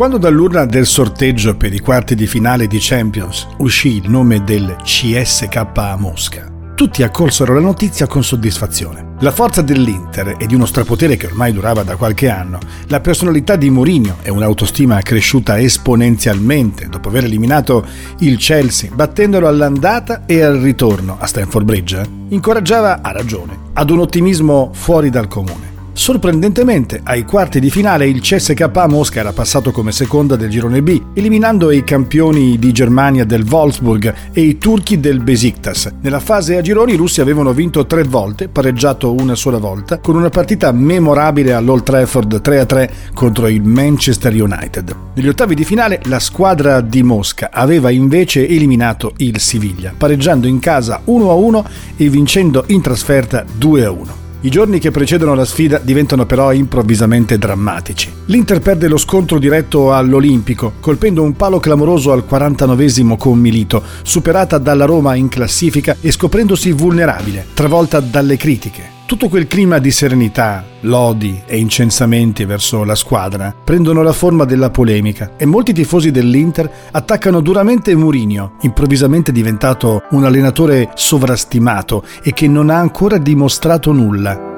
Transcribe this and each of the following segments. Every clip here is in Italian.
Quando dall'urna del sorteggio per i quarti di finale di Champions uscì il nome del CSK a Mosca, tutti accolsero la notizia con soddisfazione. La forza dell'Inter e di uno strapotere che ormai durava da qualche anno, la personalità di Mourinho e un'autostima cresciuta esponenzialmente dopo aver eliminato il Chelsea, battendolo all'andata e al ritorno a Stamford Bridge, incoraggiava a ragione ad un ottimismo fuori dal comune. Sorprendentemente, ai quarti di finale il CSK Mosca era passato come seconda del girone B, eliminando i campioni di Germania del Wolfsburg e i turchi del Besiktas. Nella fase a gironi i russi avevano vinto tre volte, pareggiato una sola volta, con una partita memorabile all'Old Trafford 3-3 contro il Manchester United. Negli ottavi di finale la squadra di Mosca aveva invece eliminato il Siviglia, pareggiando in casa 1-1 e vincendo in trasferta 2-1. I giorni che precedono la sfida diventano però improvvisamente drammatici. L'Inter perde lo scontro diretto all'Olimpico, colpendo un palo clamoroso al 49 con Milito, superata dalla Roma in classifica e scoprendosi vulnerabile, travolta dalle critiche. Tutto quel clima di serenità, lodi e incensamenti verso la squadra prendono la forma della polemica e molti tifosi dell'Inter attaccano duramente Mourinho, improvvisamente diventato un allenatore sovrastimato e che non ha ancora dimostrato nulla.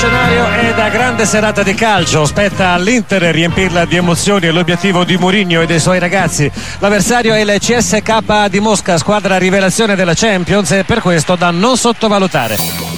Scenario è da grande serata di calcio, spetta all'Inter riempirla di emozioni e l'obiettivo di Mourinho e dei suoi ragazzi. L'avversario è il CSK di Mosca, squadra rivelazione della Champions e per questo da non sottovalutare.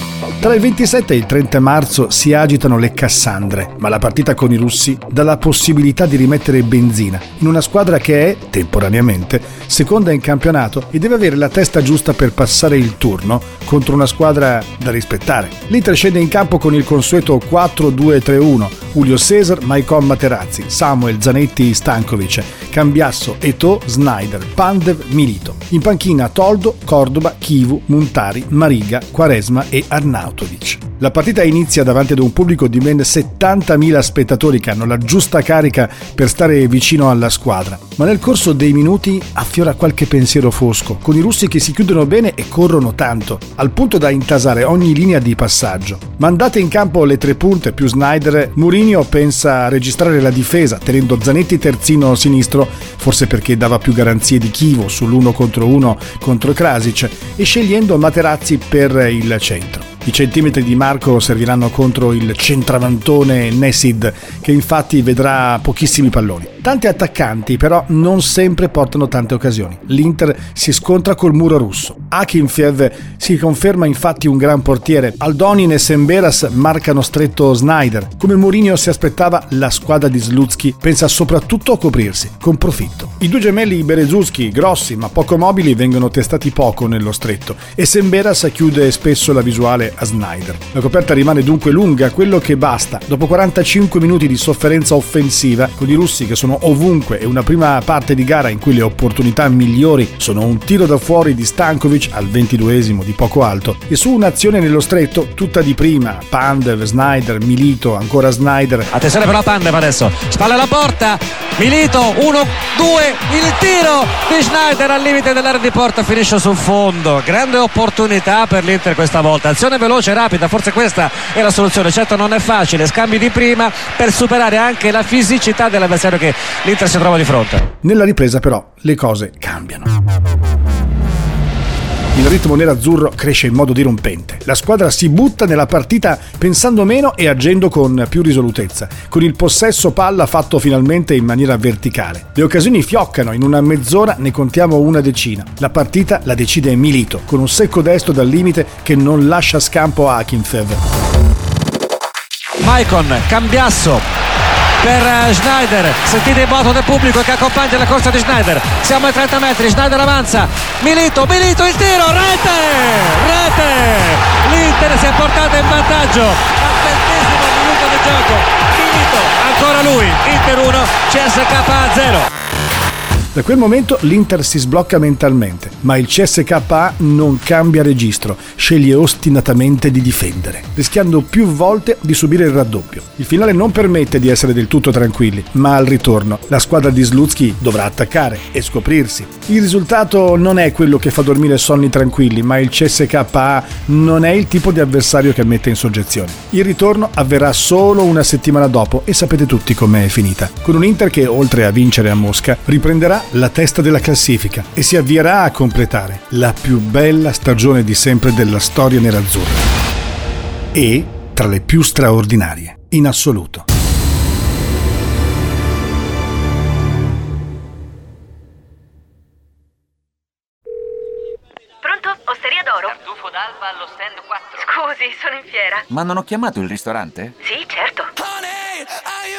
Tra il 27 e il 30 marzo si agitano le Cassandre, ma la partita con i russi dà la possibilità di rimettere benzina in una squadra che è, temporaneamente, seconda in campionato e deve avere la testa giusta per passare il turno contro una squadra da rispettare. L'Inter scende in campo con il consueto 4-2-3-1, Julio Cesar, Maicon Materazzi, Samuel, Zanetti, Stankovic, Cambiasso, Eto, Snyder, Pandev, Milito. In panchina Toldo, Cordoba, Kivu, Montari, Mariga, Quaresma e Arnautovic. La partita inizia davanti ad un pubblico di ben 70.000 spettatori che hanno la giusta carica per stare vicino alla squadra, ma nel corso dei minuti affiora qualche pensiero fosco, con i russi che si chiudono bene e corrono tanto, al punto da intasare ogni linea di passaggio. Mandate in campo le tre punte più Snyder, Mourinho pensa a registrare la difesa, tenendo Zanetti terzino sinistro, forse perché dava più garanzie di Chivo sull'uno contro uno contro Krasic, e scegliendo Materazzi per il centro. I centimetri di Marco serviranno contro il centravantone Nessid, che infatti vedrà pochissimi palloni. Tanti attaccanti però non sempre portano tante occasioni. L'Inter si scontra col muro russo. Akinfev si conferma infatti un gran portiere. Aldonin e Semberas marcano stretto Snyder. Come Mourinho si aspettava, la squadra di Slutsky pensa soprattutto a coprirsi, con profitto. I due gemelli Berezuschi, grossi ma poco mobili, vengono testati poco nello stretto e Semberas chiude spesso la visuale a Snyder. La coperta rimane dunque lunga, quello che basta. Dopo 45 minuti di sofferenza offensiva, con i russi che sono ovunque e una prima parte di gara in cui le opportunità migliori sono un tiro da fuori di Stankovic al 22esimo di poco alto e su un'azione nello stretto tutta di prima, Pandev, Snyder, Milito, ancora Snyder. Attenzione però Pandev adesso, spalla alla porta, Milito, 1-2, il tiro di Schneider al limite dell'area di porta finisce sul fondo, grande opportunità per l'Inter questa volta, azione veloce, rapida, forse questa è la soluzione, certo non è facile, scambi di prima per superare anche la fisicità dell'avversario che l'Inter si trova di fronte. Nella ripresa però le cose cambiano. Il ritmo nerazzurro cresce in modo dirompente. La squadra si butta nella partita pensando meno e agendo con più risolutezza, con il possesso palla fatto finalmente in maniera verticale. Le occasioni fioccano, in una mezz'ora ne contiamo una decina. La partita la decide Milito, con un secco destro dal limite che non lascia scampo a Akinfev. Maicon, Cambiasso, per eh, Schneider. Sentite il voto del pubblico che accompagna la corsa di Schneider. Siamo ai 30 metri Schneider avanza. Milito Milito il tiro rete rete. l'Inter si è portata in vantaggio. Al ventesimo minuto di gioco. Milito ancora lui. Inter 1 CSK 0 Da quel momento l'Inter si sblocca mentalmente, ma il CSKA non cambia registro, sceglie ostinatamente di difendere, rischiando più volte di subire il raddoppio. Il finale non permette di essere del tutto tranquilli, ma al ritorno la squadra di Slutsky dovrà attaccare e scoprirsi. Il risultato non è quello che fa dormire sonni tranquilli, ma il CSKA non è il tipo di avversario che mette in soggezione. Il ritorno avverrà solo una settimana dopo e sapete tutti com'è finita, con un Inter che oltre a vincere a Mosca riprenderà la testa della classifica e si avvierà a completare la più bella stagione di sempre della storia nerazzurra. E tra le più straordinarie, in assoluto. Pronto? Osteria d'oro? Tartufo d'alba allo stand 4. Scusi, sono in fiera. Ma non ho chiamato il ristorante? Sì, certo.